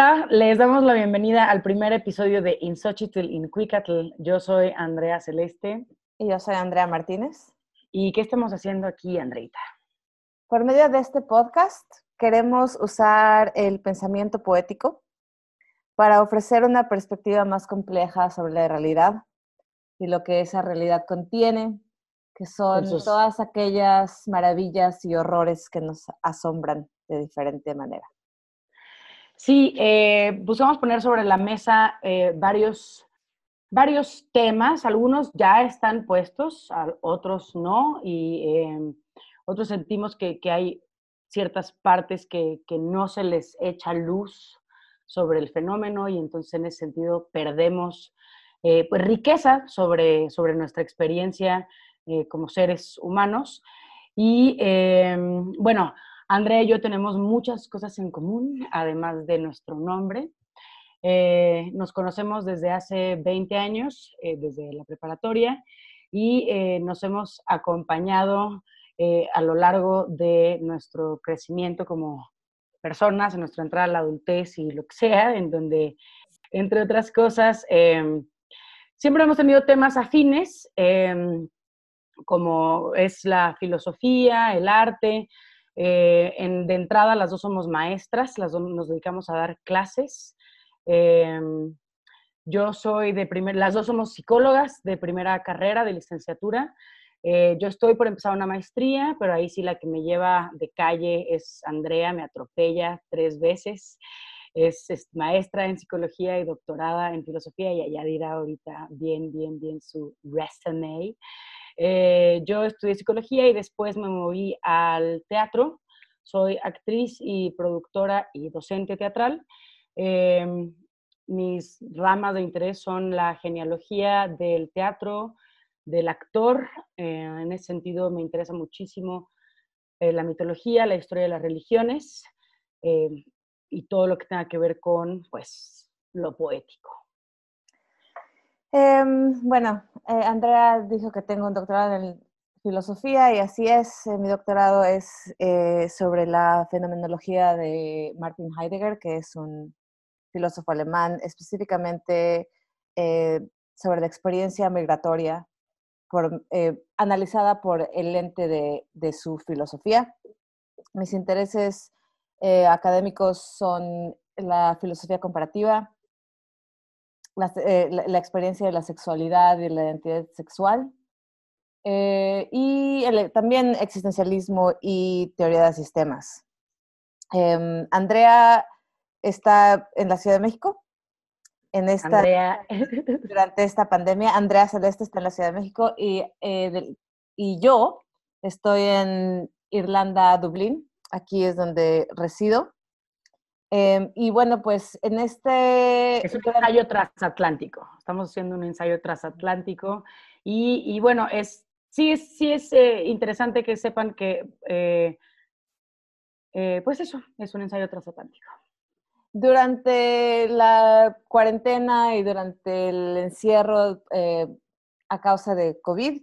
Hola, les damos la bienvenida al primer episodio de In Xochitl in Cuicatl. Yo soy Andrea Celeste. Y yo soy Andrea Martínez. ¿Y qué estamos haciendo aquí, Andreita? Por medio de este podcast queremos usar el pensamiento poético para ofrecer una perspectiva más compleja sobre la realidad y lo que esa realidad contiene, que son todas aquellas maravillas y horrores que nos asombran de diferente manera. Sí, eh, buscamos poner sobre la mesa eh, varios, varios temas, algunos ya están puestos, otros no, y em, otros sentimos que, hay ciertas partes que, no se les echa luz sobre el fenómeno y entonces en ese sentido perdemos eh, pues, riqueza sobre, sobre nuestra experiencia como seres humanos. Y em, bueno, Andrea y yo tenemos muchas cosas en común, además de nuestro nombre. Eh, nos conocemos desde hace 20 años, eh, desde la preparatoria, y eh, nos hemos acompañado a lo largo de nuestro crecimiento como personas, en nuestra entrada a la adultez y lo que sea, en donde, entre otras cosas, em, siempre hemos tenido temas afines, em, como es la filosofía, el arte, eh, en, de entrada, las dos somos maestras, las dos nos dedicamos a dar clases. Em, yo soy de primer, las dos somos psicólogas de primera carrera, de licenciatura. Eh, yo estoy por empezar una maestría, pero ahí sí la que me lleva de calle es Andrea, me atropella tres veces. Es, maestra en psicología y doctorada en filosofía y allá dirá ahorita bien, bien, bien su resume. Eh, yo estudié psicología y después me moví al teatro. Soy actriz y productora y docente teatral. Em, mis ramas de interés son la genealogía del teatro, del actor. Eh, en ese sentido me interesa muchísimo eh, la mitología, la historia de las religiones y todo lo que tenga que ver con pues, lo poético. Em, bueno, eh, Andrea dijo que tengo un doctorado en filosofía y así es. Eh, mi doctorado es eh, sobre la fenomenología de Martin Heidegger, que es un filósofo alemán, específicamente sobre la experiencia migratoria analizada por el lente de, de su filosofía. Mis intereses académicos son la filosofía comparativa, eh, la, experiencia de la sexualidad y la identidad sexual. Eh, y también existencialismo y teoría de sistemas. Em, Andrea está en la Ciudad de México. En esta, durante esta pandemia, Andrea Celeste está en la Ciudad de México y, eh, y yo estoy en Irlanda, Dublín. Aquí es donde resido. Em, y bueno, pues en este... Es un ensayo transatlántico. Estamos haciendo un ensayo transatlántico. Y, y bueno, es, sí es, sí es eh, interesante que sepan que, eh, eh, pues eso, es un ensayo transatlántico. Durante la cuarentena y durante el encierro a causa de COVID,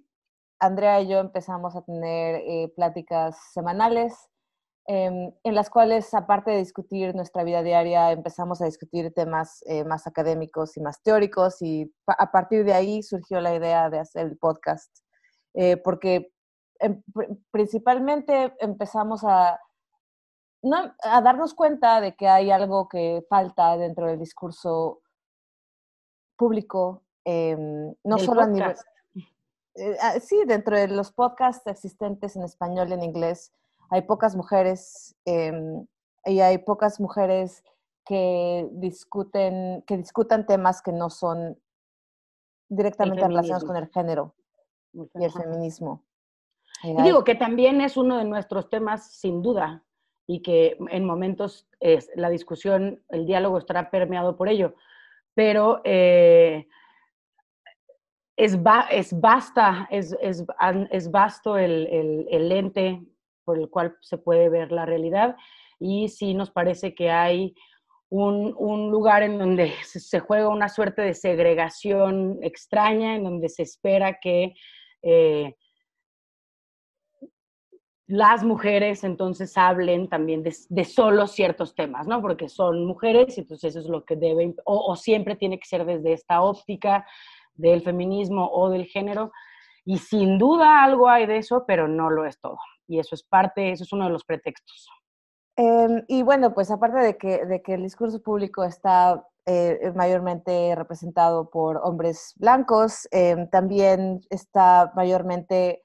Andrea y yo empezamos a tener pláticas semanales Em, en las cuales, aparte de discutir nuestra vida diaria, empezamos a discutir temas eh, más académicos y más teóricos y a partir de ahí surgió la idea de hacer el podcast, eh, porque em, principalmente empezamos a, a darnos cuenta de que hay algo que falta dentro del discurso público, em, no solo a nivel... Eh, ah, sí, dentro de los podcasts existentes en español y en inglés, hay pocas mujeres em, y hay pocas mujeres que discuten, que discutan temas que no son directamente relacionados con el género y el feminismo. Y digo que también es uno de nuestros temas, sin duda, y que en momentos es, la discusión, el diálogo estará permeado por ello, pero eh, es, es, basta, es, es, es vasto el, el, el, ente por el cual se puede ver la realidad y sí nos parece que hay un, lugar en donde se juega una suerte de segregación extraña, en donde se espera que eh, las mujeres entonces hablen también de, solo ciertos temas, ¿no? Porque son mujeres y entonces eso es lo que deben, o, siempre tiene que ser desde esta óptica del feminismo o del género. Y sin duda algo hay de eso, pero no lo es todo. Y eso es parte, eso es uno de los pretextos. Em, y bueno, pues aparte de que, de que el discurso público está eh, mayormente representado por hombres blancos, em, también está mayormente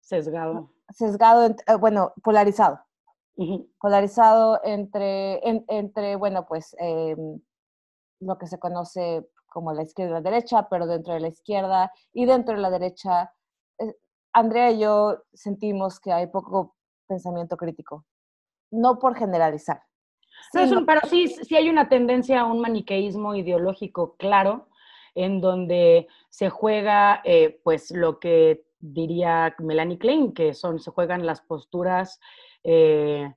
sesgado sesgado, eh, bueno, polarizado. Polarizado entre, entre, bueno, pues em, lo que se conoce como la izquierda y la derecha, pero dentro de la izquierda y dentro de la derecha, eh, Andrea y yo sentimos que hay poco pensamiento crítico. No por generalizar. pero sí, sí hay una tendencia a un maniqueísmo ideológico claro, en donde se juega eh, pues lo que diría Melanie Klein, que son, se juegan las posturas eh,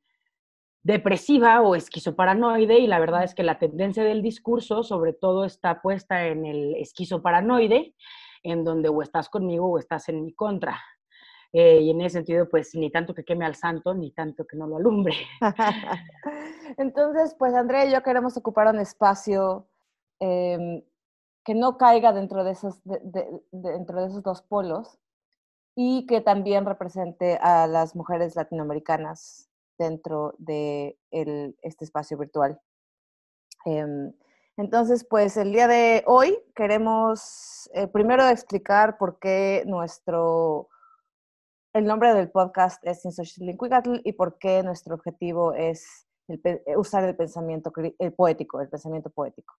depresiva o esquizoparanoide, y la verdad es que la tendencia del discurso sobre todo está puesta en el esquizoparanoide, en donde o estás conmigo o estás en mi contra. Eh, y en ese sentido, pues ni tanto que queme al santo, ni tanto que no lo alumbre. Entonces, pues Andrea y yo queremos ocupar un espacio em, que no caiga dentro de, esos, dentro de esos dos polos, y que también represente a las mujeres latinoamericanas dentro de este espacio virtual. Em, entonces, pues el día de hoy queremos eh, primero explicar por qué nuestro, el nombre del podcast es Insochilincuigatl y por qué nuestro objetivo es usar el pensamiento poético, el pensamiento poético.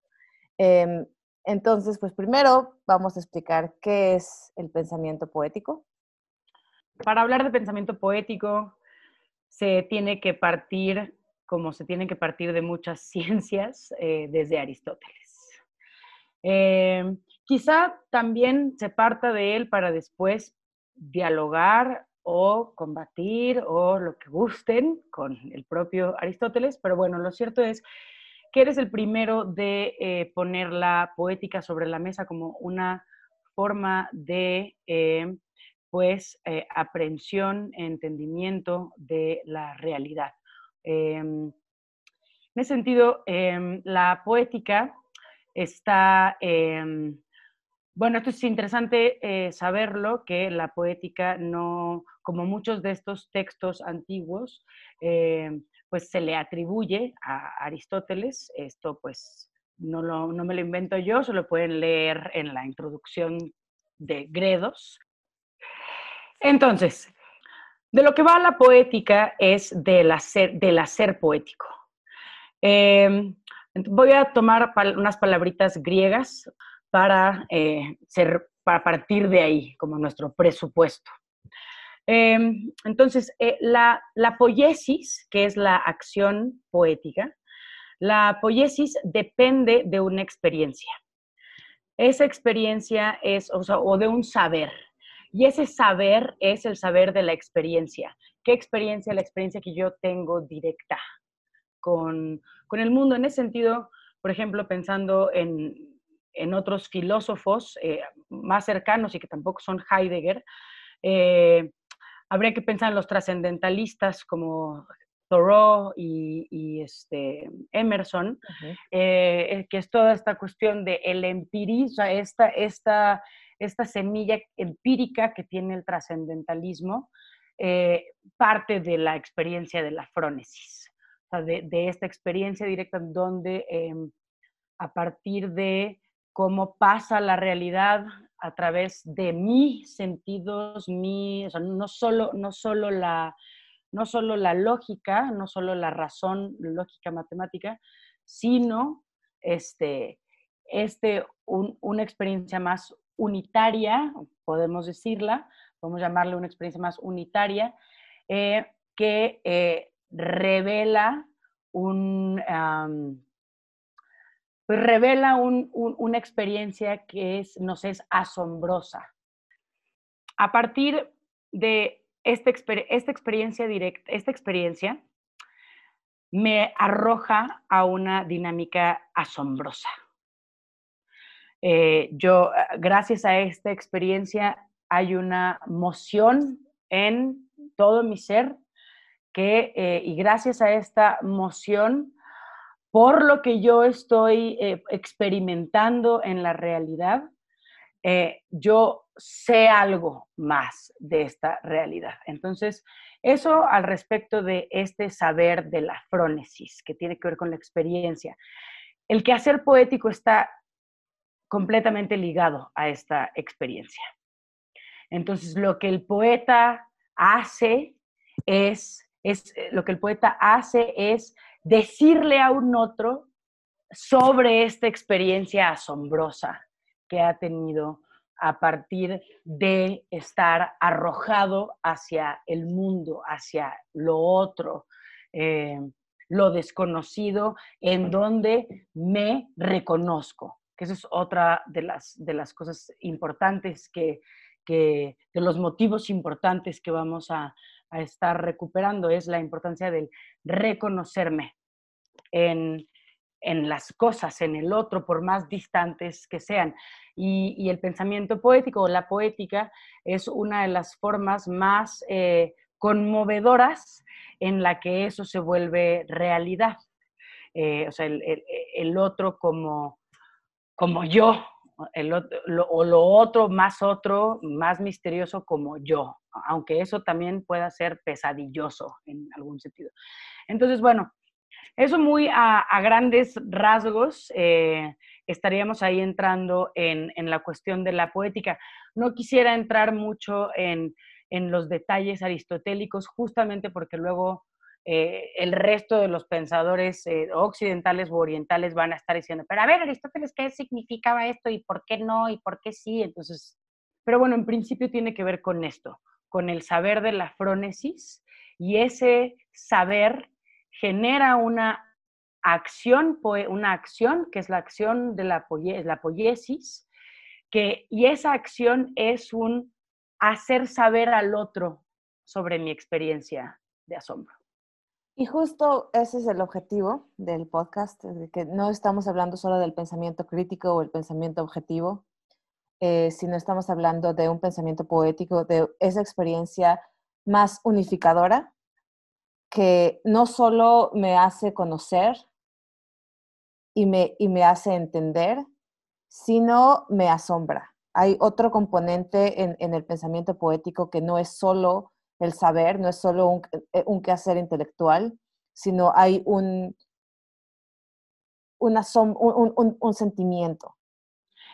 Em, entonces, pues primero vamos a explicar qué es el pensamiento poético. Para hablar de pensamiento poético, se tiene que partir, como se tienen que partir de muchas ciencias, eh, desde Aristóteles. Eh, quizá también se parta de él para después dialogar o combatir o lo que gusten con el propio Aristóteles, pero bueno, lo cierto es que eres el primero de eh, poner la poética sobre la mesa como una forma de pues aprehensión, entendimiento de la realidad. Em, en ese sentido, em, la poética está, em, bueno, esto es interesante eh, saberlo, que la poética no, como muchos de estos textos antiguos, pues se le atribuye a Aristóteles, esto pues no, no me lo invento yo, se lo pueden leer en la introducción de Gredos, entonces, de lo que va la poética es del hacer, del hacer poético. Em, voy a tomar unas palabritas griegas para, eh, ser, para partir de ahí, como nuestro presupuesto. Em, entonces, eh, la, la poiesis, que es la acción poética, la poiesis depende de una experiencia. Esa experiencia es, o, sea, o de un saber. Y ese saber es el saber de la experiencia. ¿Qué experiencia? La experiencia que yo tengo directa con, el mundo. En ese sentido, por ejemplo, pensando en, otros filósofos eh, más cercanos y que tampoco son Heidegger, eh, habría que pensar en los trascendentalistas como Thoreau y, este, Emerson, eh, que es toda esta cuestión de el empirismo, esta, esta esta semilla empírica que tiene el trascendentalismo, eh, parte de la experiencia de la frónesis, de, esta experiencia directa en donde em, a partir de cómo pasa la realidad a través de mis sentidos, mi, no, solo, no, solo la, no solo la lógica, no solo la razón lógica matemática, sino este, este, una experiencia más unitaria, podemos decirla, podemos llamarle una experiencia más unitaria, eh, que eh, revela un... pues revela una experiencia que es, nos es asombrosa. A partir de esta, experiencia directa, esta experiencia me arroja a una dinámica asombrosa. Eh, yo, ah, gracias a esta experiencia, hay una moción en todo mi ser que, eh, y gracias a esta moción, por lo que yo estoy eh, experimentando en la realidad, eh, yo sé algo más de esta realidad. Entonces, eso al respecto de este saber de la frónesis, que tiene que ver con la experiencia. El quehacer poético está completamente ligado a esta experiencia. Entonces, lo que el poeta hace es, es lo que el poeta hace es decirle a un otro sobre esta experiencia asombrosa que ha tenido a partir de estar arrojado hacia el mundo, hacia lo otro, eh, lo desconocido, en donde me reconozco, que esa es otra de las, de las cosas importantes que, de los motivos importantes que vamos a, a estar recuperando, es la importancia del reconocerme en, en las cosas, en el otro, por más distantes que sean. Y, el pensamiento poético o la poética es una de las formas más eh, conmovedoras en la que eso se vuelve realidad. Eh, o sea, el, otro como, como yo, el o lo otro más otro, más misterioso como yo, aunque eso también pueda ser pesadilloso en algún sentido. Entonces, bueno, eso muy a, grandes rasgos. Eh, estaríamos ahí entrando en, la cuestión de la poética. No quisiera entrar mucho en, los detalles aristotélicos, justamente porque luego eh, el resto de los pensadores eh, occidentales u orientales van a estar diciendo, pero a ver, Aristóteles, ¿qué significaba esto y por qué no y por qué sí? Entonces, pero bueno, en principio tiene que ver con esto, con el saber de la frónesis y ese saber genera una acción, una acción que es la acción de la, poiesis, que, y esa acción es un hacer saber al otro sobre mi experiencia de asombro. Y justo ese es el objetivo del podcast, de que no estamos hablando solo del pensamiento crítico o el pensamiento objetivo, eh, sino estamos hablando de un pensamiento poético, de esa experiencia más unificadora que no solo me hace conocer y me, y me hace entender, sino me asombra. Hay otro componente en, el pensamiento poético que no es solo el saber, no es solo un, eh, un quehacer intelectual, sino hay un, un, un, sentimiento.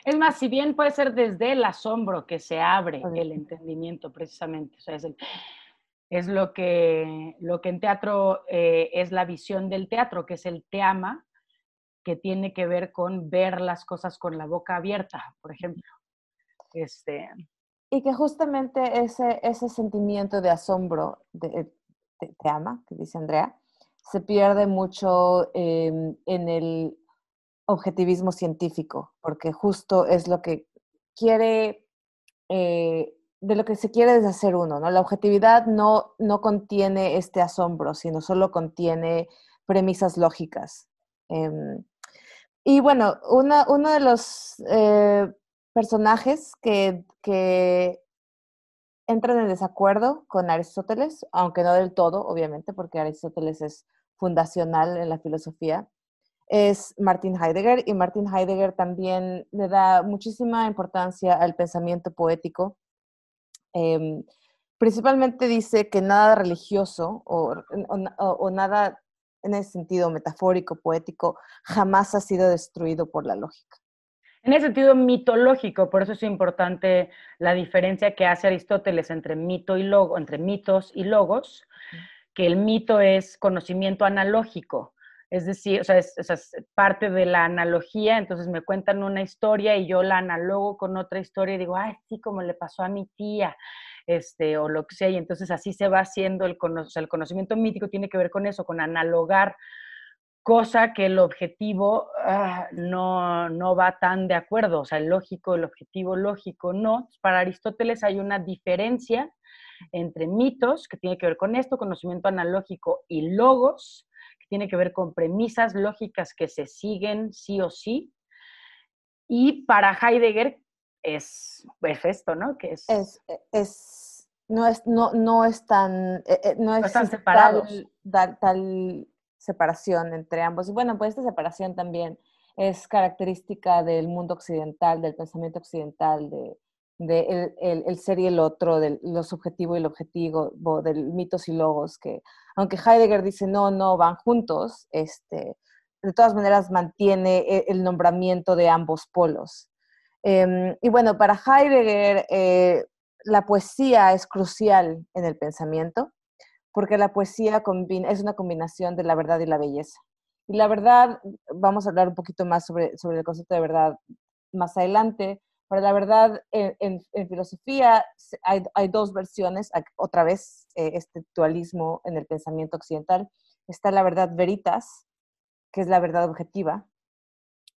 Es más, si bien puede ser desde el asombro que se abre el entendimiento, precisamente. O sea, es el, es lo que, lo que en teatro eh, es la visión del teatro, que es el teama, que tiene que ver con ver las cosas con la boca abierta, por ejemplo. Este... Y que justamente ese, ese sentimiento de asombro de, teama, que dice Andrea, se pierde mucho en el objetivismo científico, porque justo es lo que quiere eh, de lo que se quiere deshacer uno, ¿no? La objetividad no, no contiene este asombro, sino solo contiene premisas lógicas. Em, y bueno, uno de los eh, personajes que, que entran en desacuerdo con Aristóteles, aunque no del todo, obviamente, porque Aristóteles es fundacional en la filosofía, es Martin Heidegger y Martin Heidegger también le da muchísima importancia al pensamiento poético Em, principalmente dice que nada religioso o, nada en ese sentido metafórico, poético, jamás ha sido destruido por la lógica. En ese sentido mitológico, por eso es importante la diferencia que hace Aristóteles entre mito y logo, entre mitos y logos, que el mito es conocimiento analógico, es decir, o sea, es, parte de la analogía, entonces me cuentan una historia y yo la analogo con otra historia y digo, ay, sí, como le pasó a mi tía, este, o lo que sea, y entonces así se va haciendo el, el conocimiento mítico, tiene que ver con eso, con analogar, cosa que el objetivo ah, no, no va tan de acuerdo, o sea, el lógico, el objetivo lógico, no. Para Aristóteles hay una diferencia entre mitos, que tiene que ver con esto, conocimiento analógico, y logos, tiene que ver con premisas lógicas que se siguen sí o sí. Y para Heidegger es, esto, ¿no? Que es... Es, no es, no, no es tan, eh, eh, no, están separados. Tal, tal, separación entre ambos. Y bueno, pues esta separación también es característica del mundo occidental, del pensamiento occidental, de, de el, el, ser y el otro, de lo subjetivo y el objetivo, del mitos y logos, que aunque Heidegger dice no, no, van juntos, este, de todas maneras mantiene e, el nombramiento de ambos polos. Em, y bueno, para Heidegger, eh, la poesía es crucial en el pensamiento, porque la poesía es una combinación de la verdad y la belleza. Y la verdad, vamos a hablar un poquito más sobre, sobre el concepto de verdad más adelante, pero la verdad en, filosofía hay, dos versiones, otra vez eh, este dualismo en el pensamiento occidental. Está la verdad veritas, que es la verdad objetiva,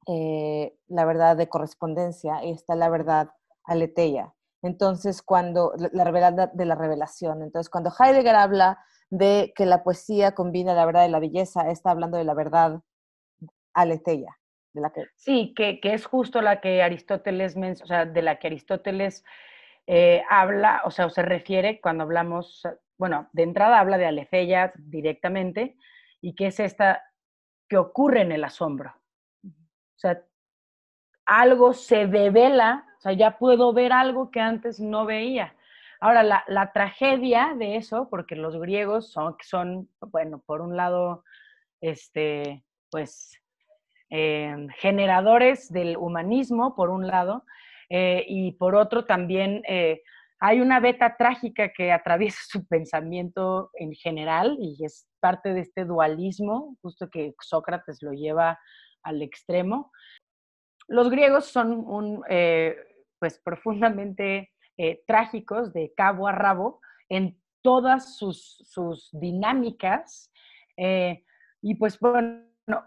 eh, la verdad de correspondencia, y está la verdad aletheia, entonces, cuando la verdad de la revelación, entonces cuando Heidegger habla de que la poesía combina la verdad y la belleza, está hablando de la verdad aletheia. La que... Sí, que, es justo la que Aristóteles, o sea, de la que Aristóteles eh, habla, o sea, se refiere cuando hablamos, bueno, de entrada habla de aletheia directamente, y que es esta que ocurre en el asombro. O sea, algo se devela o sea, ya puedo ver algo que antes no veía. Ahora, la, tragedia de eso, porque los griegos son, son bueno, por un lado, este, pues, eh, generadores del humanismo, por un lado, eh, y por otro también eh, hay una beta trágica que atraviesa su pensamiento en general y es parte de este dualismo, justo que Sócrates lo lleva al extremo. Los griegos son un, pues profundamente trágicos de cabo a rabo en todas sus, dinámicas. Eh, y pues bueno,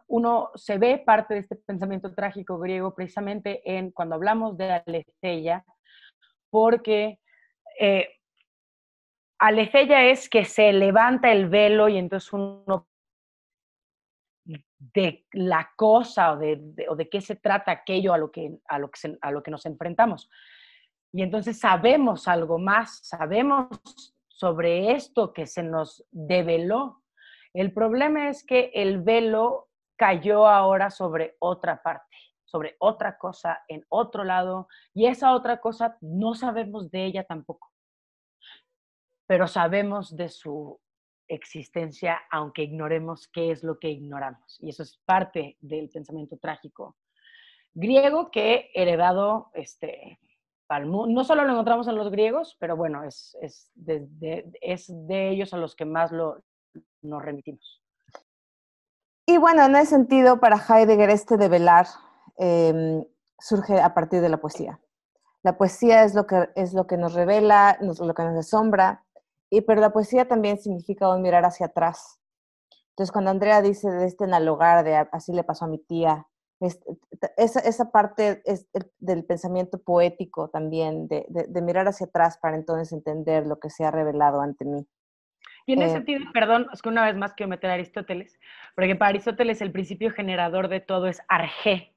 uno se ve parte de este pensamiento trágico griego precisamente en cuando hablamos de Aletheia, porque eh, es que se levanta el velo y entonces uno de la cosa o de, o de, qué se trata aquello a lo, que, a, lo que a lo que nos enfrentamos. Y entonces sabemos algo más, sabemos sobre esto que se nos develó. El problema es que el velo cayó ahora sobre otra parte, sobre otra cosa en otro lado, y esa otra cosa no sabemos de ella tampoco, pero sabemos de su existencia, aunque ignoremos qué es lo que ignoramos. Y eso es parte del pensamiento trágico griego que heredado este, no solo lo encontramos en los griegos, pero bueno, es, es, de, es de ellos a los que más lo, nos remitimos. Y bueno, en ese sentido, para Heidegger, este de velar em, surge a partir de la poesía. La poesía es lo que, es lo que nos revela, lo que nos asombra, y, pero la poesía también significa un mirar hacia atrás. Entonces, cuando Andrea dice de este hogar de así le pasó a mi tía, esa, esa, parte es del pensamiento poético también, de, de, mirar hacia atrás para entonces entender lo que se ha revelado ante mí. Y en ese sentido, perdón, es que una vez más quiero meter a Aristóteles, porque para Aristóteles el principio generador de todo es arge.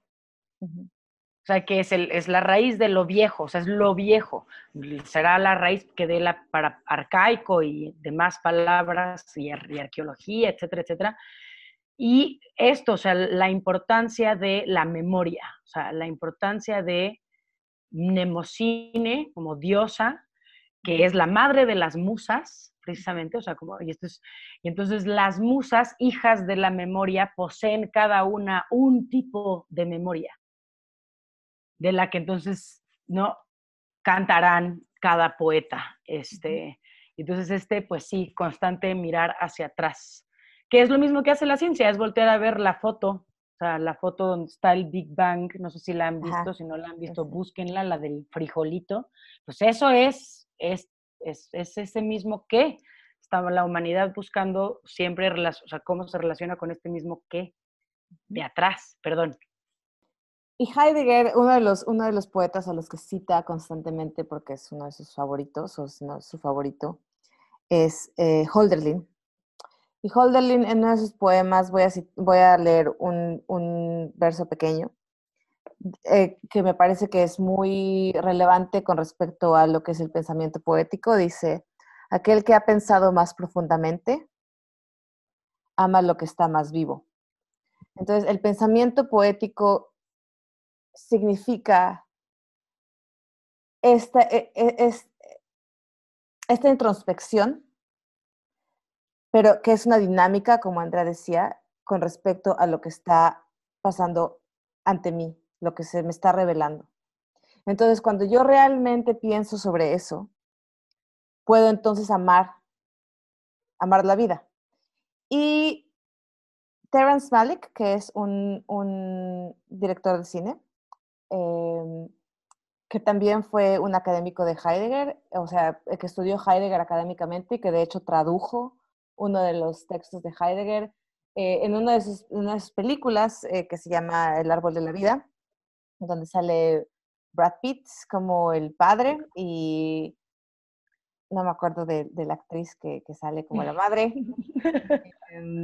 O sea, que es, el, es la raíz de lo viejo, o sea, es lo viejo. Será la raíz que dé la para arcaico y demás palabras y, arqueología, etcétera, etcétera. Y esto, o sea, la importancia de la memoria, o sea, la importancia de Nemocine como diosa, que es la madre de las musas, precisamente, o sea, como, y, esto es, y entonces las musas, hijas de la memoria, poseen cada una un tipo de memoria de la que entonces no cantarán cada poeta. Este, entonces, este, pues sí, constante mirar hacia atrás, que es lo mismo que hace la ciencia, es voltear a ver la foto, o sea, la foto donde está el Big Bang, no sé si la han visto, si no la han visto, búsquenla, la del frijolito, pues eso es, es, es, ese mismo que estaba la humanidad buscando siempre, o sea, cómo se relaciona con este mismo que de atrás, perdón, y Heidegger, uno de, los, uno de los poetas a los que cita constantemente, porque es uno de sus favoritos, o no, su favorito, es eh, Holderlin. Y Holderlin, en uno de sus poemas, voy a, voy a leer un, un verso pequeño, eh, que me parece que es muy relevante con respecto a lo que es el pensamiento poético. Dice, Aquel que ha pensado más profundamente ama lo que está más vivo. Entonces, el pensamiento poético significa esta, e, e, esta introspección, pero que es una dinámica, como Andrea decía, con respecto a lo que está pasando ante mí, lo que se me está revelando. Entonces, cuando yo realmente pienso sobre eso, puedo entonces amar, amar la vida. Y Terence Malick, que es un, director de cine, em, que también fue un académico de Heidegger, o sea, que estudió Heidegger académicamente y que de hecho tradujo uno de los textos de Heidegger eh, en una de, sus, películas eh, que se llama El árbol de la vida, donde sale Brad Pitt como el padre y no me acuerdo de, la actriz que, sale como la madre. Em,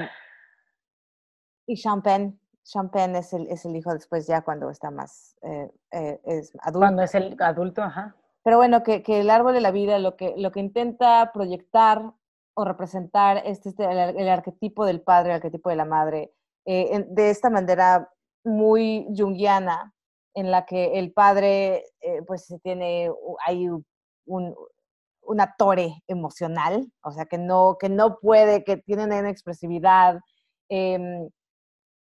y Champagne. Champagne es el, es el hijo después ya cuando está más eh, eh, es adulto. Cuando es el adulto, ajá. Pero bueno, que, el árbol de la vida lo que, lo que intenta proyectar o representar este, este el, arquetipo del padre, el arquetipo de la madre, eh, de esta manera muy junguiana, en la que el padre pues tiene, hay un, una torre emocional, o sea, que no, que no puede, que tiene una expresividad em,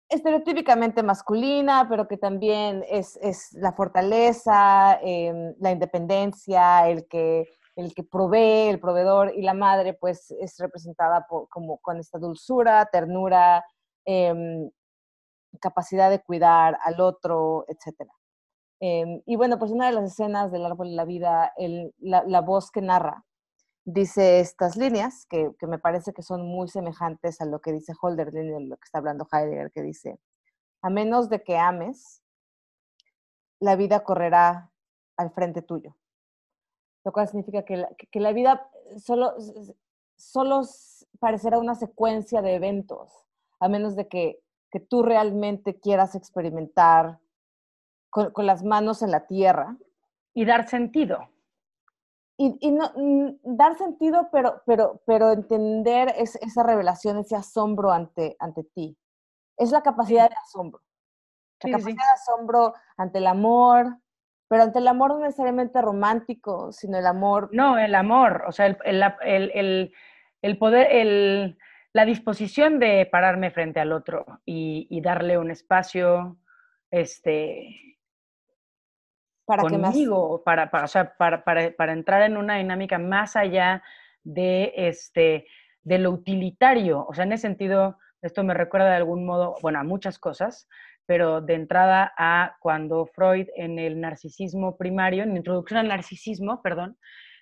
estereotípicamente masculina, pero que también es, la fortaleza, em, la independencia, el que, el que provee, el proveedor, y la madre pues es representada como con esta dulzura, ternura, em, capacidad de cuidar al otro, etcétera. Em, y bueno, pues una de las escenas del árbol de la vida, la, voz que narra, dice estas líneas que, me parece que son muy semejantes a lo que dice Holderlin, de lo que está hablando Heidegger, que dice, a menos de que ames, la vida correrá al frente tuyo. Lo cual significa que la, vida solo, solo parecerá una secuencia de eventos, a menos de que, que tú realmente quieras experimentar con, las manos en la tierra. Y dar sentido. Y, no, dar sentido, pero, pero, pero entender esa revelación, ese asombro ante, ante ti. Es la capacidad de asombro. La capacidad de asombro ante el amor, pero ante el amor no necesariamente romántico, sino el amor. No, el amor, o sea, el, el, el, poder, el, la disposición de pararme frente al otro y, y darle un espacio, este, para conmigo, para, para, o sea, para, para, para, entrar en una dinámica más allá de, este, de lo utilitario. O sea, en ese sentido, esto me recuerda de algún modo, bueno, a muchas cosas, pero de entrada a cuando Freud en el narcisismo primario, en la introducción al narcisismo, perdón,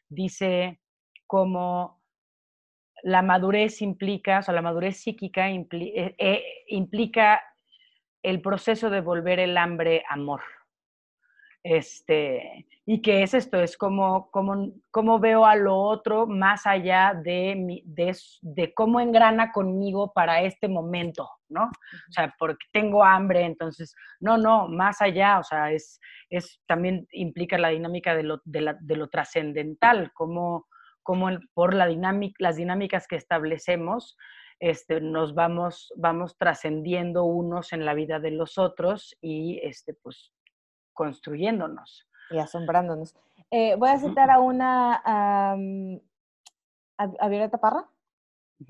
dice como la madurez implica, o sea, la madurez psíquica eh, eh, implica el proceso de volver el hambre amor. Este, y que es esto, es como, como, como veo a lo otro más allá de, de, de, cómo engrana conmigo para este momento, ¿no? O sea, porque tengo hambre, entonces, no, no, más allá, o sea, es, es también implica la dinámica de lo, de lo trascendental, como, como por la dinámica, las dinámicas que establecemos, este, nos vamos, vamos trascendiendo unos en la vida de los otros y este, pues construyéndonos. Y asombrándonos. Eh, voy a citar a una, a, Violeta Parra,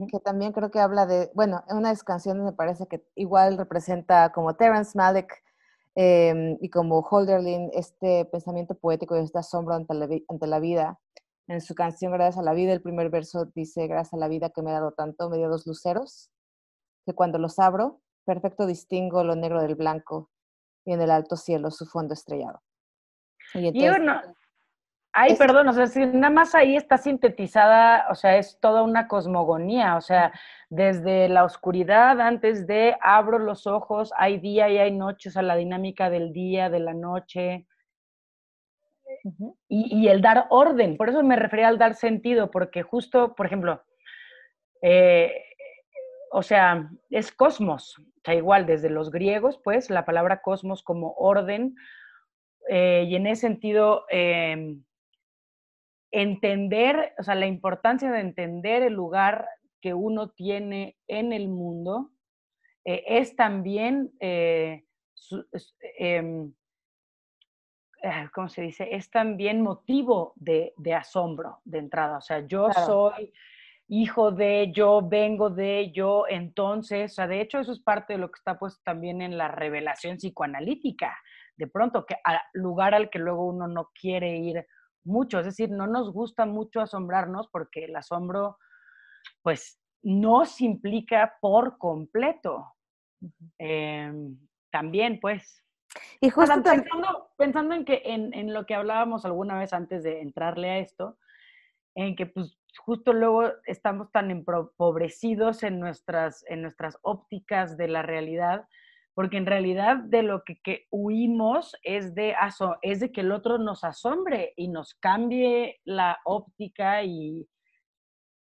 que también creo que habla de, bueno, en una de sus canciones me parece que igual representa como Terence Malick em, y como Holderlin este pensamiento poético y este asombro ante la, ante la vida. En su canción Gracias a la vida, el primer verso dice, Gracias a la vida que me ha dado tanto, me dio dos luceros, que cuando los abro, perfecto distingo lo negro del blanco, y en el alto cielo su fondo estrellado. Y, bueno, ay, perdón, o sea, si nada más ahí está sintetizada, o sea, es toda una cosmogonía, o sea, desde la oscuridad, antes de abro los ojos, hay día y hay noche, o sea, la dinámica del día, de la noche, y, el dar orden, por eso me refería al dar sentido, porque justo, por ejemplo, eh, o sea, es cosmos, o sea, igual desde los griegos, pues, la palabra cosmos como orden, eh, y en ese sentido, em, entender, o sea, la importancia de entender el lugar que uno tiene en el mundo eh, es también, em, ¿cómo se dice? Es también motivo de, asombro de entrada. O sea, yo soy hijo de, yo vengo de, yo entonces, o sea, de hecho eso es parte de lo que está puesto también en la revelación psicoanalítica. De pronto, que al lugar al que luego uno no quiere ir mucho, es decir, no nos gusta mucho asombrarnos porque el asombro, pues, nos implica por completo. Em, también, pues. Y justo pensando, pensando en que en, en, lo que hablábamos alguna vez antes de entrarle a esto, en que pues justo luego estamos tan empobrecidos en nuestras, en nuestras ópticas de la realidad, porque en realidad de lo que, que huimos es de, es de que el otro nos asombre y nos cambie la óptica y,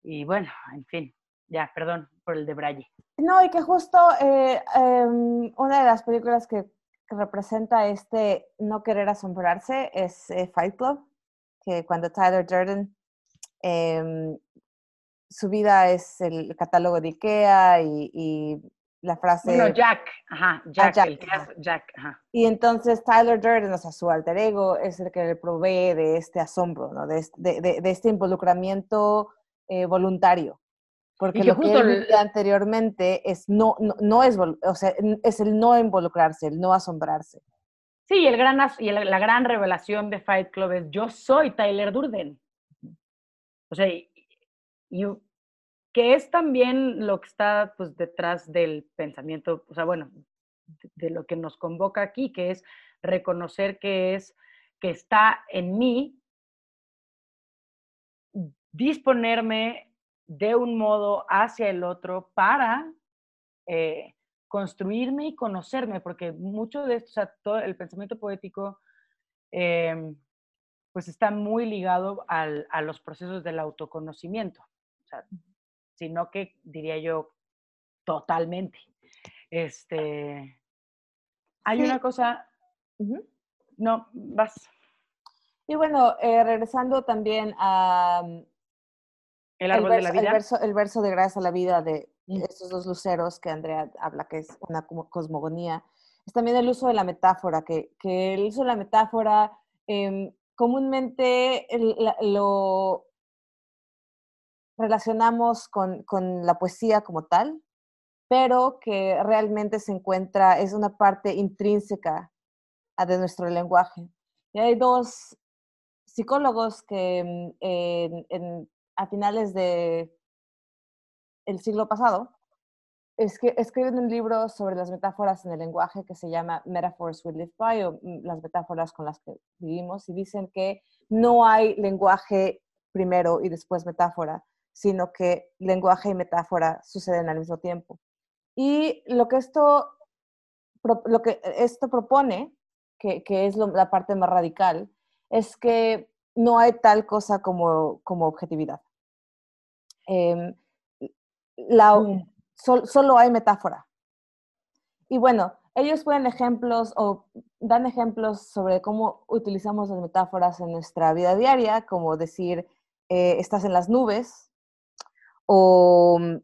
y bueno, en fin, ya, perdón por el de Braille. No, y que justo eh, em, una de las películas que, representa este no querer asombrarse es eh, Fight Club, que cuando Tyler Durden, em, su vida es el catálogo de Ikea y, la frase... No, Jack, ajá, Jack, Jack, Jack ajá. Y entonces Tyler Durden, o sea, su alter ego, es el que le provee de este asombro, ¿no? de, de, de este involucramiento eh, voluntario. Porque lo que él anteriormente es no, no, es, o sea, es el no involucrarse, el no asombrarse. Sí, el gran, y la gran revelación de Fight Club es yo soy Tyler Durden. O sea, y, que es también lo que está pues, detrás del pensamiento, o sea, bueno, de, de lo que nos convoca aquí, que es reconocer que es, que está en mí disponerme de un modo hacia el otro para eh, construirme y conocerme, porque mucho de esto, o sea, todo el pensamiento poético, em, pues está muy ligado al, a los procesos del autoconocimiento, o sea, sino que diría yo totalmente. Este, hay una cosa, no, vas. Y bueno, eh, regresando también a, el árbol verso, de la vida. El verso, de Gracias a la vida de mm. estos dos luceros que Andrea habla, que es una cosmogonía. Es también el uso de la metáfora, que, que el uso de la metáfora em, comúnmente lo relacionamos con, con, la poesía como tal, pero que realmente se encuentra, es una parte intrínseca de nuestro lenguaje. Y hay dos psicólogos que mm, en, en a finales de el siglo pasado, es que escriben un libro sobre las metáforas en el lenguaje que se llama Metaphors We Live By, o mm, las metáforas con las que vivimos, y dicen que no hay lenguaje primero y después metáfora, sino que lenguaje y metáfora suceden al mismo tiempo. Y lo que esto, lo que esto propone, que, que es la parte más radical, es que no hay tal cosa como, como objetividad. Em, la, solo hay metáfora. Y bueno, ellos pueden ejemplos o dan ejemplos sobre cómo utilizamos las metáforas en nuestra vida diaria, como decir, eh, estás en las nubes, o mm,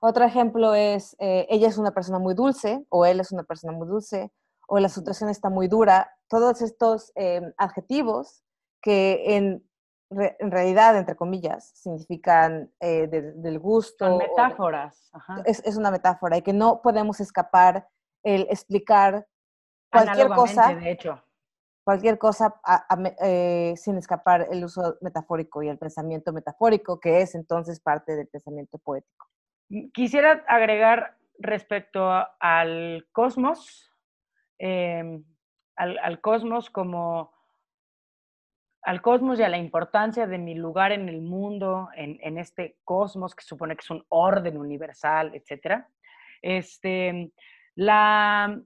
otro ejemplo es, eh, ella es una persona muy dulce, o él es una persona muy dulce, o la situación está muy dura. Todos estos em, adjetivos que en en realidad, entre comillas, significan eh, del gusto. Son metáforas. Es, es, una metáfora y que no podemos escapar el explicar cualquier cosa. de hecho. Cualquier cosa eh, sin escapar el uso metafórico y el pensamiento metafórico, que es entonces parte del pensamiento poético. Mm, quisiera agregar respecto al cosmos, em, al, al cosmos como al cosmos y a la importancia de mi lugar en el mundo, en, este cosmos que supone que es un orden universal, etc. Este, la,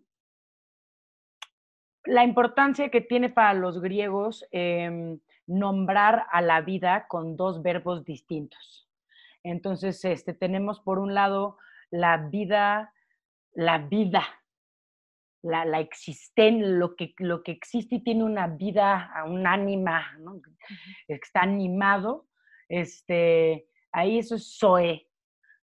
la importancia que tiene para los griegos em, nombrar a la vida con dos verbos distintos. Entonces, este, tenemos por un lado la vida, la vida, la, la existen, lo que, lo que existe y tiene una vida, un ánima, ¿no? está animado, este, ahí eso es Zoe.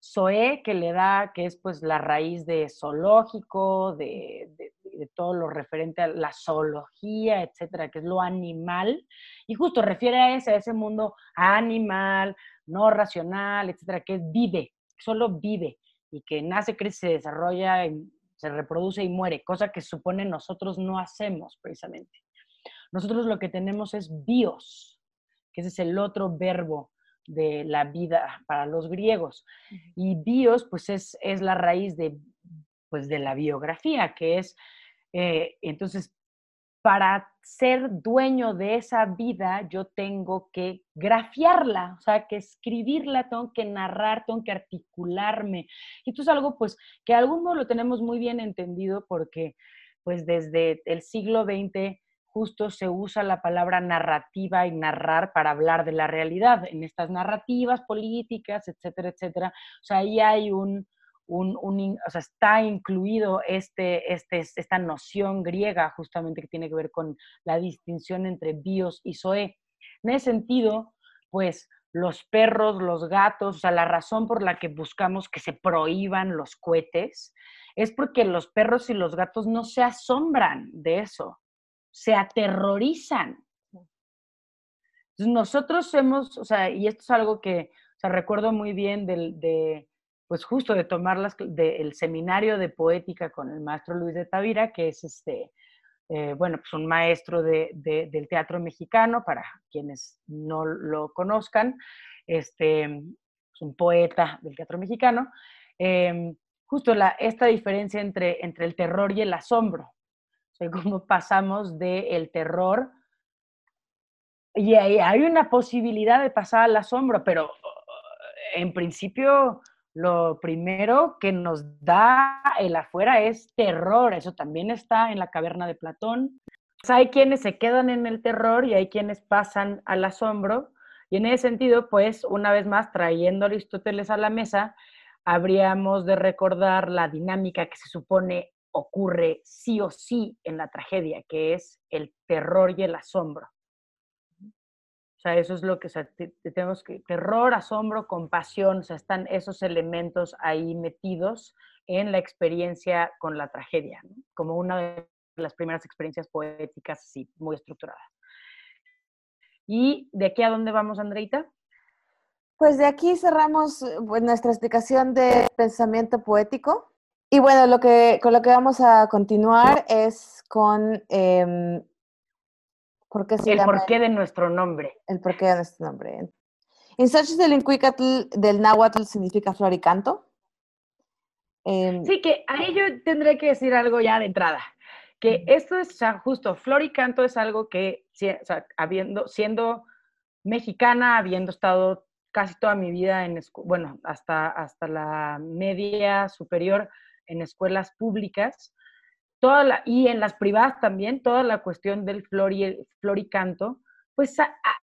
Zoe que le da, que es pues la raíz de zoológico, de, de, todo lo referente a la zoología, etcétera, que es lo animal, y justo refiere a ese, a ese mundo animal, no racional, etcétera, que vive, solo vive, y que nace, crece, se desarrolla, se reproduce y muere, cosa que supone nosotros no hacemos precisamente. Nosotros lo que tenemos es bios, que ese es el otro verbo de la vida para los griegos. Y bios, pues es, es la raíz de, pues, de la biografía, que es, eh, entonces, para ser dueño de esa vida, yo tengo que grafiarla, o sea, que escribirla, tengo que narrar, tengo que articularme. Y esto es algo, pues, que de algún modo lo tenemos muy bien entendido porque, pues, desde el siglo XX justo se usa la palabra narrativa y narrar para hablar de la realidad en estas narrativas políticas, etcétera, etcétera. O sea, ahí hay un, un, o sea, está incluido este, este, esta noción griega justamente que tiene que ver con la distinción entre bios y zoe. En ese sentido, pues los perros, los gatos, o sea, la razón por la que buscamos que se prohíban los cohetes es porque los perros y los gatos no se asombran de eso se aterrorizan. nosotros hemos, o sea, y esto es algo que, o sea, recuerdo muy bien del, de, pues justo de tomar las, del seminario de poética con el maestro Luis de Tavira, que es este, eh, bueno, pues un maestro de, del teatro mexicano, para quienes no lo conozcan, este, es un poeta del teatro mexicano, em, justo la, esta diferencia entre, entre el terror y el asombro, o sea, cómo pasamos del terror y hay, hay una posibilidad de pasar al asombro, pero en principio lo primero que nos da el afuera es terror. Eso también está en la caverna de Platón. hay quienes se quedan en el terror y hay quienes pasan al asombro. Y en ese sentido, pues, una vez más, trayendo a Aristóteles a la mesa, habríamos de recordar la dinámica que se supone ocurre sí o sí en la tragedia, que es el terror y el asombro. O sea, eso es lo que tenemos que, terror, asombro, compasión, o sea, están esos elementos ahí metidos en la experiencia con la tragedia, como una de las primeras experiencias poéticas así, muy estructuradas. ¿Y de aquí a dónde vamos, Andreita? Pues de aquí cerramos pues, nuestra explicación de pensamiento poético. Y bueno, lo que, con lo que vamos a continuar es con eh, ¿por qué el porqué de nuestro nombre. El porqué de nuestro nombre. del Incuicatl del náhuatl significa flor y canto. Em, sí, que ahí yo tendré que decir algo ya de entrada. Que esto es, o sea, justo, flor y canto es algo que, o sea, habiendo, siendo mexicana, habiendo estado casi toda mi vida en, bueno, hasta, hasta la media superior, en escuelas públicas, toda y en las privadas también, toda la cuestión del flor y, floricanto, pues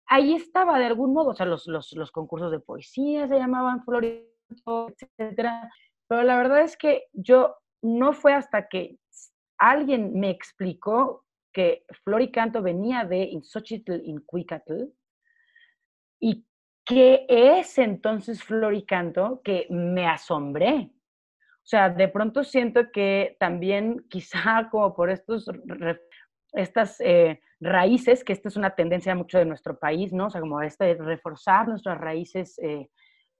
ahí estaba de algún modo, o sea, los, los, los concursos de poesía se llamaban floricanto, etcétera, pero la verdad es que yo no fue hasta que alguien me explicó que floricanto venía de Insochitl Incuicatl y que es entonces floricanto que me asombré, sea, de pronto siento que también quizá como por estos, estas eh, raíces, que esta es una tendencia mucho de nuestro país, ¿no? O sea, como este reforzar nuestras raíces, eh,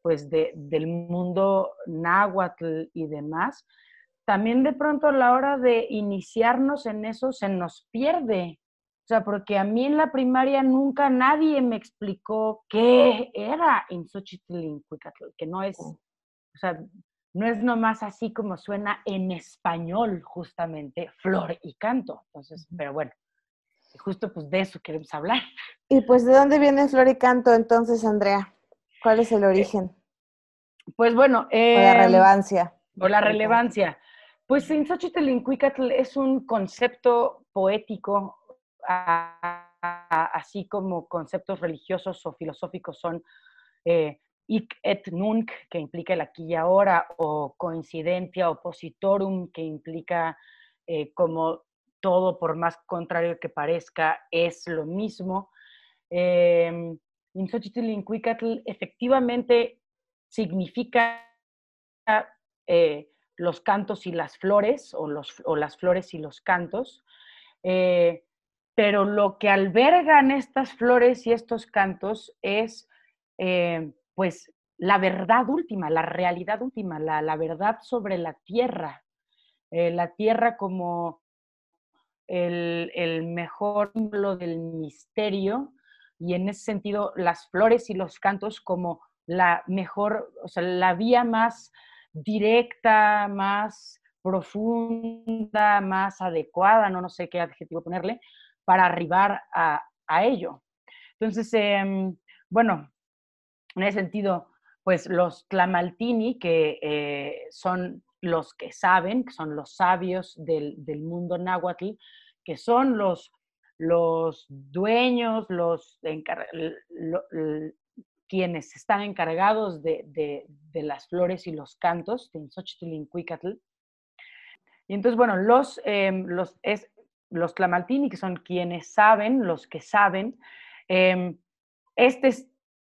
pues, del mundo náhuatl y demás, también de pronto a la hora de iniciarnos en eso se nos pierde. O sea, porque a mí en la primaria nunca nadie me explicó qué era Insochitlíncuicatl, que no es, oh. o sea, no es nomás así como suena en español, justamente, flor y canto. Entonces, pero bueno, justo pues de eso queremos hablar. Y pues, ¿de dónde viene flor y canto entonces, Andrea? ¿Cuál es el eh, origen? Pues bueno. Eh, o la em, relevancia. O la relevancia. Pues Xochitl es un concepto poético, así como conceptos religiosos o filosóficos son eh, ic et nunc, que implica el aquí y ahora, o coincidencia, opositorum, que implica eh, como todo, por más contrario que parezca, es lo mismo. Eh, efectivamente significa eh, los cantos y las flores, o, los, o, las flores y los cantos, eh, pero lo que albergan estas flores y estos cantos es, eh, pues, la verdad última, la realidad última, la, la verdad sobre la tierra, la tierra como el, el mejor símbolo del misterio, y en ese sentido las flores y los cantos como la mejor, o sea, la vía más directa, más profunda, más adecuada, no, no sé qué adjetivo ponerle, para arribar a, ello. Entonces, em, bueno, en ese sentido, pues los tlamaltini, que eh, son los que saben, que son los sabios del, del mundo náhuatl, que son los los dueños, los quienes están encargados de, las flores y los cantos de Xochitl Y entonces, bueno, los, em, los, es, los Tlamaltini, que son quienes saben, los que saben, em, este es,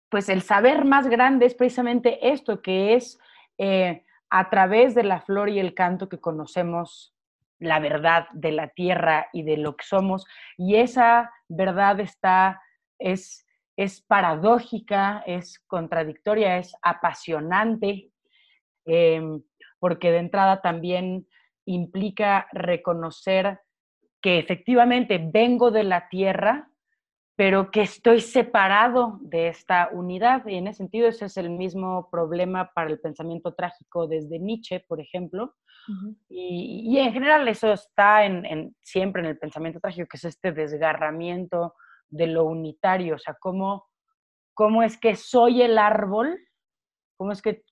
pues el saber más grande es precisamente esto, que es eh, a través de la flor y el canto que conocemos la verdad de la tierra y de lo que somos. Y esa verdad está, es, es paradójica, es contradictoria, es apasionante, em, porque de entrada también implica reconocer que efectivamente vengo de la tierra, pero que estoy separado de esta unidad. Y en ese sentido, ese es el mismo problema para el pensamiento trágico desde Nietzsche, por ejemplo. y, en general eso está en, siempre en el pensamiento trágico, que es este desgarramiento de lo unitario, o sea, cómo, cómo es que soy el árbol, cómo es que,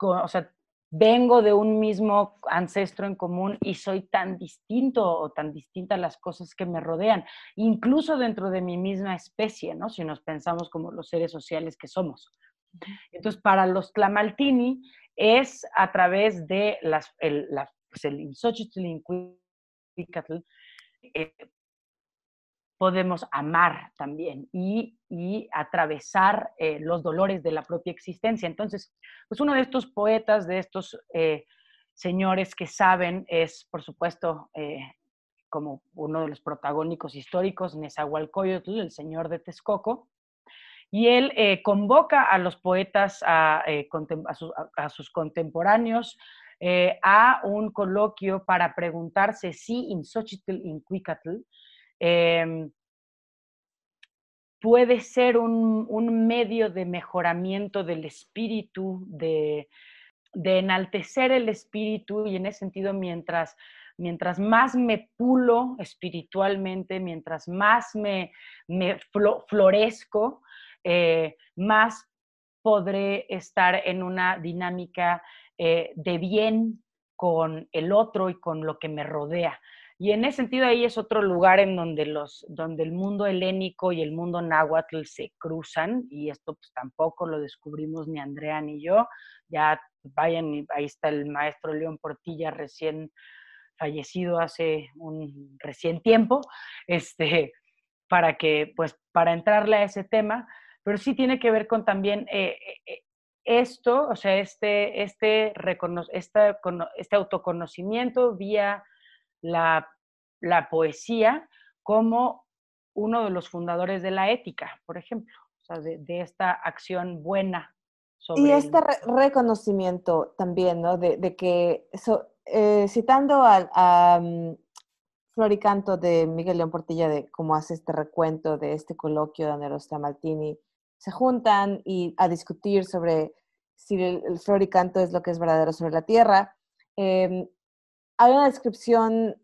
o sea, vengo de un mismo ancestro en común y soy tan distinto o tan distinta a las cosas que me rodean, incluso dentro de mi misma especie, ¿no? Si nos pensamos como los seres sociales que somos. Entonces, para los Tlamaltini es a través de las, el, la, pues el podemos amar también y, atravesar eh, los dolores de la propia existencia. Entonces, pues uno de estos poetas, de estos eh, señores que saben, es, por supuesto, eh, como uno de los protagónicos históricos, Nezahualcóyotl, el señor de Texcoco, y él convoca a los poetas, a, sus, contemporáneos, a un coloquio para preguntarse si in Xochitl Incuicatl Em, puede ser un, medio de mejoramiento del espíritu, de, enaltecer el espíritu y en ese sentido mientras, mientras más me pulo espiritualmente, mientras más me, florezco, eh, más podré estar en una dinámica eh, de bien con el otro y con lo que me rodea. Y en ese sentido ahí es otro lugar en donde, los, donde el mundo helénico y el mundo náhuatl se cruzan, y esto pues tampoco lo descubrimos ni Andrea ni yo. Ya vayan, ahí está el maestro León Portilla recién fallecido hace un recién tiempo, este, para que, pues, para entrarle a ese tema, pero sí tiene que ver con también eh, eh, esto, o sea, este, este, este, este autoconocimiento vía la, poesía como uno de los fundadores de la ética, por ejemplo, o sea, de, esta acción buena. y este reconocimiento también, ¿no? De, que, eh, citando a, mm, Floricanto de Miguel León Portilla, de cómo hace este recuento de este coloquio donde los Tamaltini se juntan y a discutir sobre si el, Floricanto es lo que es verdadero sobre la tierra. Em, hay una descripción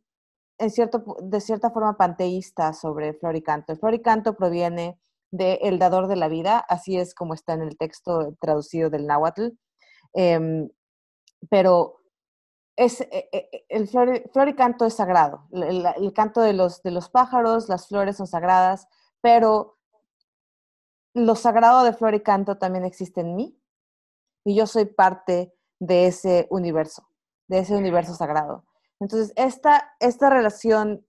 en cierto, de cierta forma panteísta sobre Floricanto. El Floricanto proviene de El dador de la vida, así es como está en el texto traducido del náhuatl. Em, pero es, e, e, e, el floricanto es sagrado. El, canto de los, de los pájaros, las flores son sagradas, pero lo sagrado de floricanto también existe en mí y yo soy parte de ese universo, de ese universo sagrado. Entonces, esta, esta relación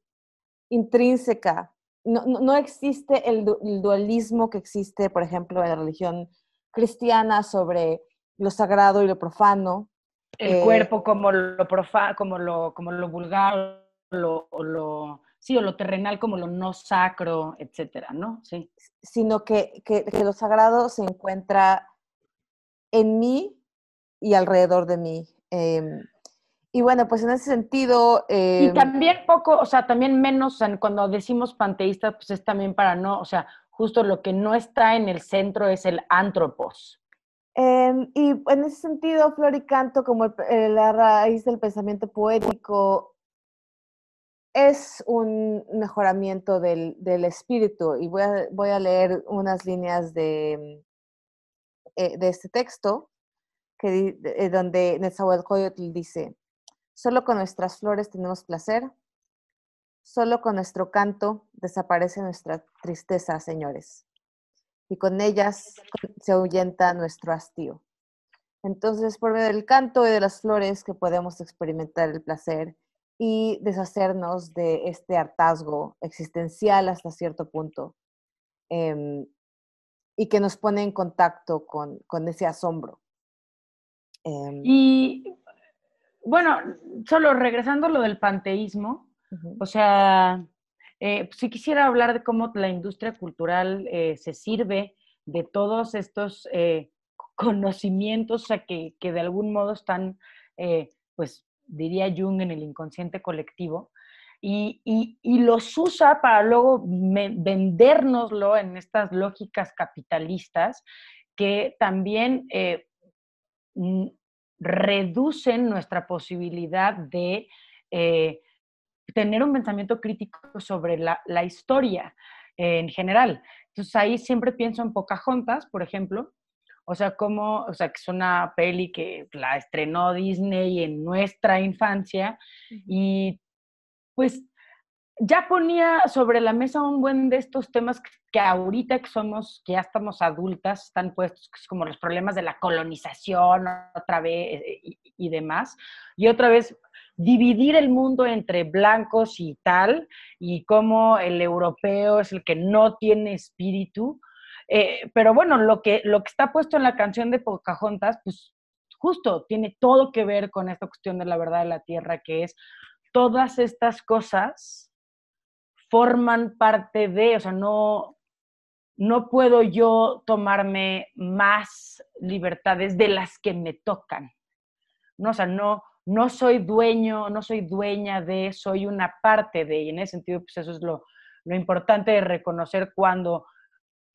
intrínseca, no, no existe el, dualismo que existe, por ejemplo, en la religión cristiana sobre lo sagrado y lo profano. El eh, cuerpo como lo profano, como lo, como lo vulgar, lo, lo, sí, o lo terrenal como lo no sacro, etcétera, ¿no? Sí. Sino que, que, que lo sagrado se encuentra en mí y alrededor de mí. Em, y bueno, pues en ese sentido... y em, también poco, o sea, también menos, cuando decimos panteísta, pues es también para no, o sea, justo lo que no está en el centro es el antropos. Em, y en ese sentido, Floricanto, como eh, la raíz del pensamiento poético, es un mejoramiento del, del espíritu. Y voy a, voy a, leer unas líneas de, eh, de este texto, que, eh, donde Netzahualcoyotl dice, solo con nuestras flores tenemos placer, solo con nuestro canto desaparece nuestra tristeza, señores, y con ellas se ahuyenta nuestro hastío. Entonces, por medio del canto y de las flores que podemos experimentar el placer y deshacernos de este hartazgo existencial hasta cierto punto. Em, y que nos pone en contacto con, con ese asombro. Em, y bueno, solo regresando a lo del panteísmo, o sea, eh, si quisiera hablar de cómo la industria cultural eh, se sirve de todos estos eh, conocimientos, o sea, que, que, de algún modo están, pues diría Jung, en el inconsciente colectivo, y, los usa para luego vendérnoslo en estas lógicas capitalistas que también reducen nuestra posibilidad de eh, tener un pensamiento crítico sobre la, historia en general. Entonces ahí siempre pienso en Pocahontas, por ejemplo, o sea, como, o sea, que es una peli que la estrenó Disney en nuestra infancia y pues ya ponía sobre la mesa un buen de estos temas que, ahorita que somos, que ya estamos adultas, están puestos, como los problemas de la colonización otra vez eh, y, demás. Y otra vez, dividir el mundo entre blancos y tal, y cómo el europeo es el que no tiene espíritu. Eh, pero bueno, lo que, lo que está puesto en la canción de Pocahontas, pues justo tiene todo que ver con esta cuestión de la verdad de la tierra, que es todas estas cosas forman parte de, o sea, no, no puedo yo tomarme más libertades de las que me tocan. No, o sea, no, no soy dueño, no soy dueña de, soy una parte de, y en ese sentido, pues eso es lo, lo importante de reconocer cuando,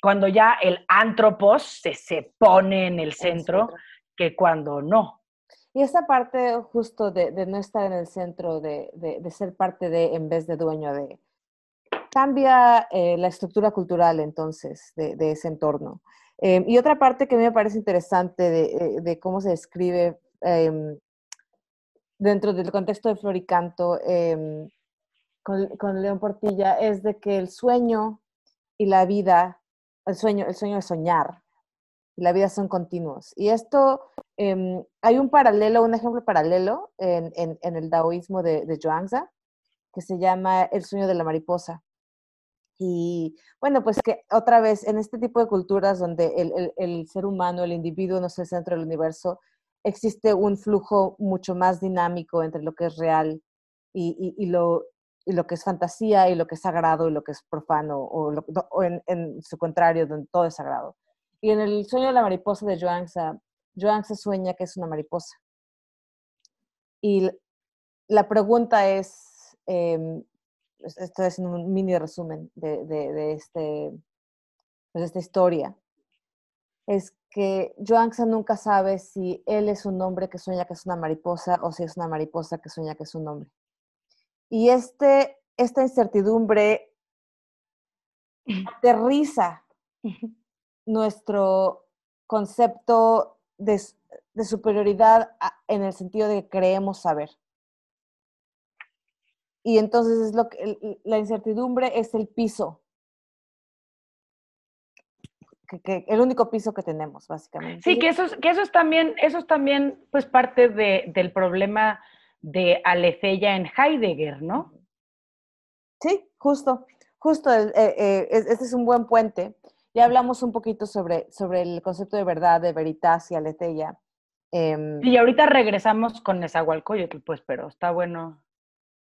cuando ya el antropos se, se pone en el centro, que cuando no. Y esa parte justo de, no estar en el centro, de, ser parte de en vez de dueño de, cambia eh, la estructura cultural entonces de, ese entorno. Em, y otra parte que a mí me parece interesante de, eh, cómo se describe em, dentro del contexto de Floricanto em, con, con, León Portilla es de que el sueño y la vida, el sueño, el sueño de soñar y la vida son continuos. Y esto, hay un paralelo, un ejemplo paralelo en, en, el taoísmo de, de Zhuangzi, que se llama El sueño de la mariposa. Y bueno, pues que otra vez, en este tipo de culturas donde el, el, el ser humano, el individuo no es el centro del universo, existe un flujo mucho más dinámico entre lo que es real y, y, lo, y lo que es fantasía y lo que es sagrado y lo que es profano, o, o en, en, su contrario, donde todo es sagrado. Y en el sueño de la mariposa de Joanza, Joanza sueña que es una mariposa. Y la pregunta es, eh, esto es un mini resumen de, de, este, pues, de esta historia, es que Joanza nunca sabe si él es un hombre que sueña que es una mariposa o si es una mariposa que sueña que es un hombre. Y este, esta incertidumbre aterriza nuestro concepto de, superioridad en el sentido de que creemos saber. Y entonces es lo que la incertidumbre es el piso. Que, el único piso que tenemos, básicamente. Sí, que eso es, que eso es también, eso es también pues parte de, del problema de Aletheia en Heidegger, ¿no? Sí, justo, justo, eh, eh, este es un buen puente. Ya hablamos un poquito sobre, sobre el concepto de verdad, de veritas y Aletheia. Em, y ahorita regresamos con Nezahualcóyotl, pues, pero está bueno.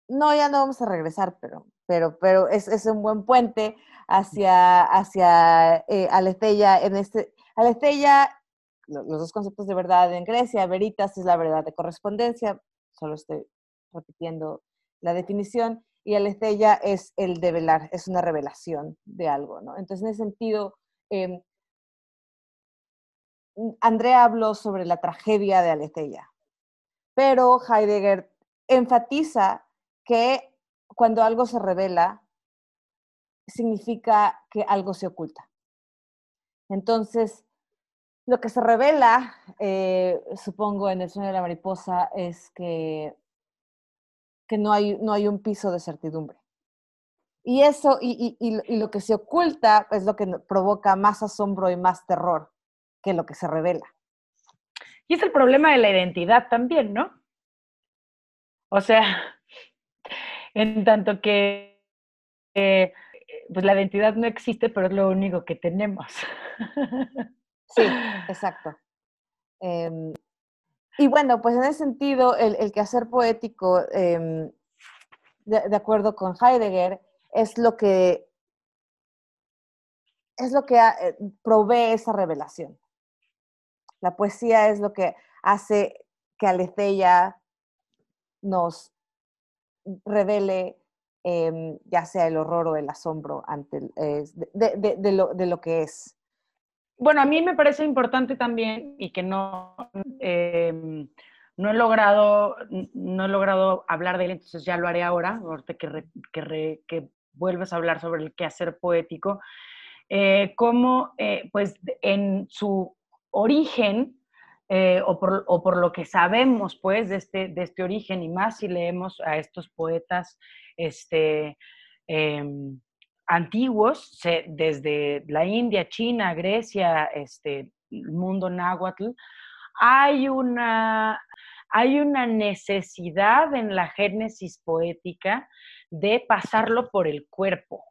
No, ya no vamos a regresar, pero, pero, pero es, es un buen puente hacia, hacia eh, Aletheia. En este, Aletheia, los dos conceptos de verdad en Grecia, veritas es la verdad de correspondencia, solo estoy repitiendo la definición, y Aletheia es el develar, es una revelación de algo, ¿no? Entonces, en ese sentido, eh, Andrea habló sobre la tragedia de Aletheia, pero Heidegger enfatiza que cuando algo se revela, significa que algo se oculta. Entonces, lo que se revela, eh, supongo, en el sueño de la mariposa es que que no hay, no hay un piso de certidumbre. Y eso, y, y, lo que se oculta es lo que provoca más asombro y más terror que lo que se revela. Y es el problema de la identidad también, ¿no? O sea, en tanto que eh, pues la identidad no existe, pero es lo único que tenemos. Sí, exacto. Em, y bueno, pues en ese sentido, el, el quehacer poético, em, de, acuerdo con Heidegger, es lo que, es lo que eh, provee esa revelación. La poesía es lo que hace que Aletheia nos revele em, ya sea el horror o el asombro ante de, lo, de lo que es. Bueno, a mí me parece importante también y que no, em, no, he logrado, no he logrado hablar de él, entonces ya lo haré ahora, ahorita que, que, que vuelves a hablar sobre el quehacer poético, eh, cómo eh, pues en su origen, eh, o, por, lo que sabemos pues de este, de este origen y más si leemos a estos poetas este, em, antiguos, desde la India, China, Grecia, este, el mundo náhuatl, hay una, hay una necesidad en la génesis poética de pasarlo por el cuerpo,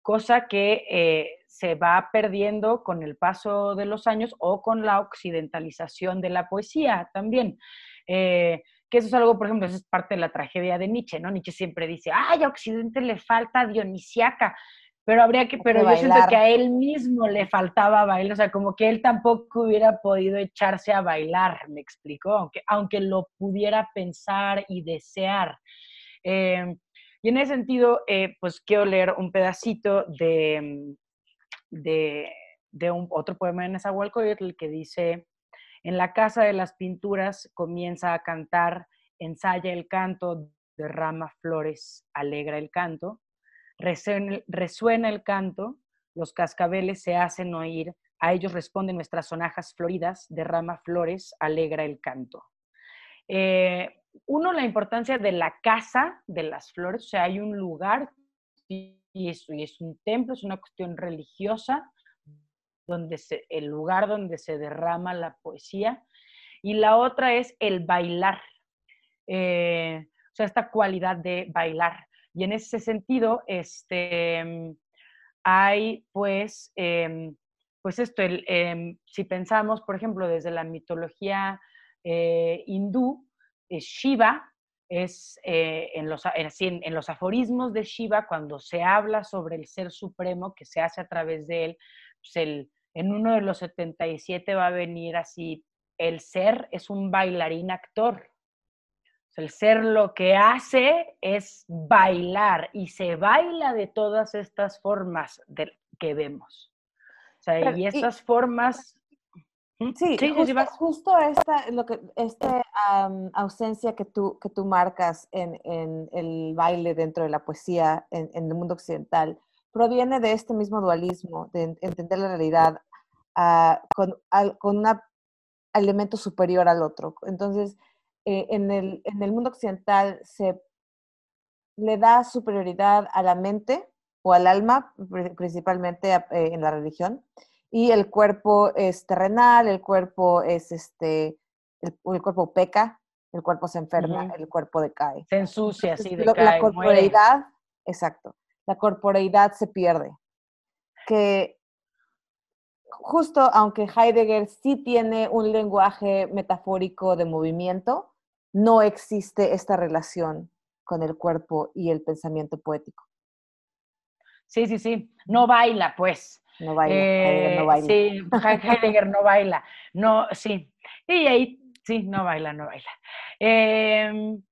cosa que eh, se va perdiendo con el paso de los años o con la occidentalización de la poesía también. Eh, que eso es algo, por ejemplo, eso es parte de la tragedia de Nietzsche, ¿no? Nietzsche siempre dice, ay, a Occidente le falta Dionisiaca, pero habría que, pero yo siento que a él mismo le faltaba bailar, o sea, como que él tampoco hubiera podido echarse a bailar, me explicó, aunque, aunque lo pudiera pensar y desear. Em, y en ese sentido, eh, pues quiero leer un pedacito de, de, de un, otro poema de Nezahualcóyotl que dice, en la casa de las pinturas comienza a cantar, ensaya el canto, derrama flores, alegra el canto, resuena, el canto, los cascabeles se hacen oír, a ellos responden nuestras sonajas floridas, derrama flores, alegra el canto. Eh, uno, la importancia de la casa de las flores, o sea, hay un lugar y es, y es un templo, es una cuestión religiosa, donde el lugar donde se derrama la poesía, y la otra es el bailar, eh, o sea, esta cualidad de bailar. Y en ese sentido, este, hay pues, em, pues esto, el, em, si pensamos, por ejemplo, desde la mitología eh, hindú, Shiva es eh, en, los, en, en, los aforismos de Shiva, cuando se habla sobre el ser supremo que se hace a través de él, pues el, en uno de los 77 va a venir así, el ser es un bailarín actor. El ser lo que hace es bailar y se baila de todas estas formas que vemos. O sea, y estas formas... Sí, justo, esta, lo que, esta ausencia que tú, que tú marcas en, en, el baile dentro de la poesía en, en, el mundo occidental proviene de este mismo dualismo, de entender la realidad con, con un elemento superior al otro. Entonces, eh, en, el, en el mundo occidental se le da superioridad a la mente o al alma, principalmente eh, en la religión, y el cuerpo es terrenal, el cuerpo es este, el, cuerpo peca, el cuerpo se enferma, el cuerpo decae. Se ensucia, sí, decae, La corporeidad, exacto, la corporeidad se pierde. Que justo aunque Heidegger sí tiene un lenguaje metafórico de movimiento, no existe esta relación con el cuerpo y el pensamiento poético. Sí, sí, sí. No baila, pues. No baila. Heidegger no eh, baila. Sí, Heidegger no baila. No, sí. Y ahí, sí, no baila, no baila. Em,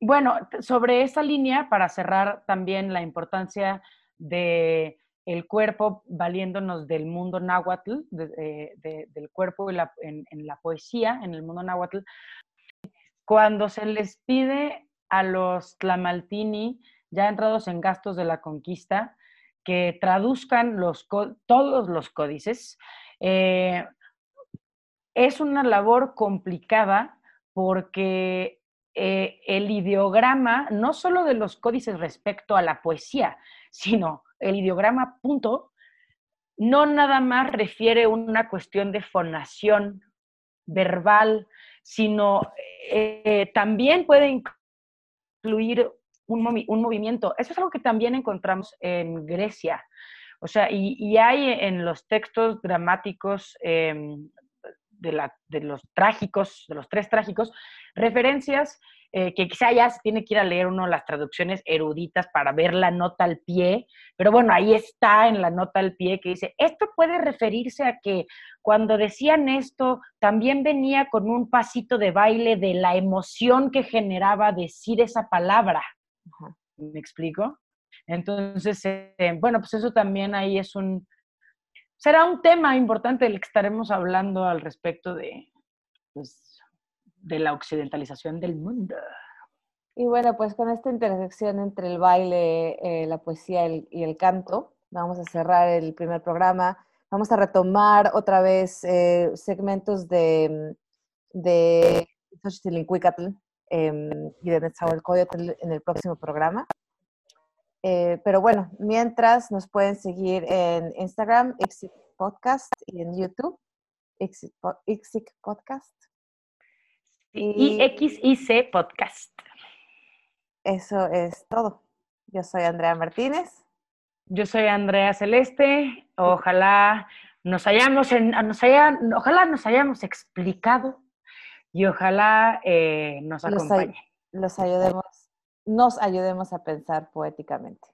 bueno, sobre esa línea, para cerrar también la importancia de el cuerpo valiéndonos del mundo náhuatl, eh, del cuerpo en, en, la poesía, en el mundo náhuatl, cuando se les pide a los Tlamaltini, ya entrados en gastos de la conquista, que traduzcan todos los códices, eh, es una labor complicada porque eh, el ideograma, no solo de los códices respecto a la poesía, sino el ideograma punto, no nada más refiere una cuestión de fonación verbal, sino eh, también puede incluir un, movimiento. Eso es algo que también encontramos en Grecia. O sea, y, hay en los textos dramáticos em, de, los trágicos, de los tres trágicos, referencias eh, que quizá ya se tiene que ir a leer uno las traducciones eruditas para ver la nota al pie, pero bueno, ahí está en la nota al pie que dice, esto puede referirse a que cuando decían esto, también venía con un pasito de baile de la emoción que generaba decir esa palabra. ¿Me explico? Entonces, eh, bueno, pues eso también ahí es un, será un tema importante del que estaremos hablando al respecto de, pues, de la occidentalización del mundo. Y bueno, pues con esta intersección entre el baile, eh, la poesía y el canto, vamos a cerrar el primer programa. Vamos a retomar otra vez eh, segmentos de, de em, y de Netzahualcoyotl en el próximo programa. Eh, pero bueno, mientras nos pueden seguir en Instagram, Exit Podcast, y en YouTube, Exit, Podcast. Y, XIC Podcast. Eso es todo. Yo soy Andrea Martínez. Yo soy Andrea Celeste. Ojalá nos hayamos, nos hayan, ojalá nos hayamos explicado y ojalá eh, nos acompañe. los ayudemos nos ayudemos a pensar poéticamente.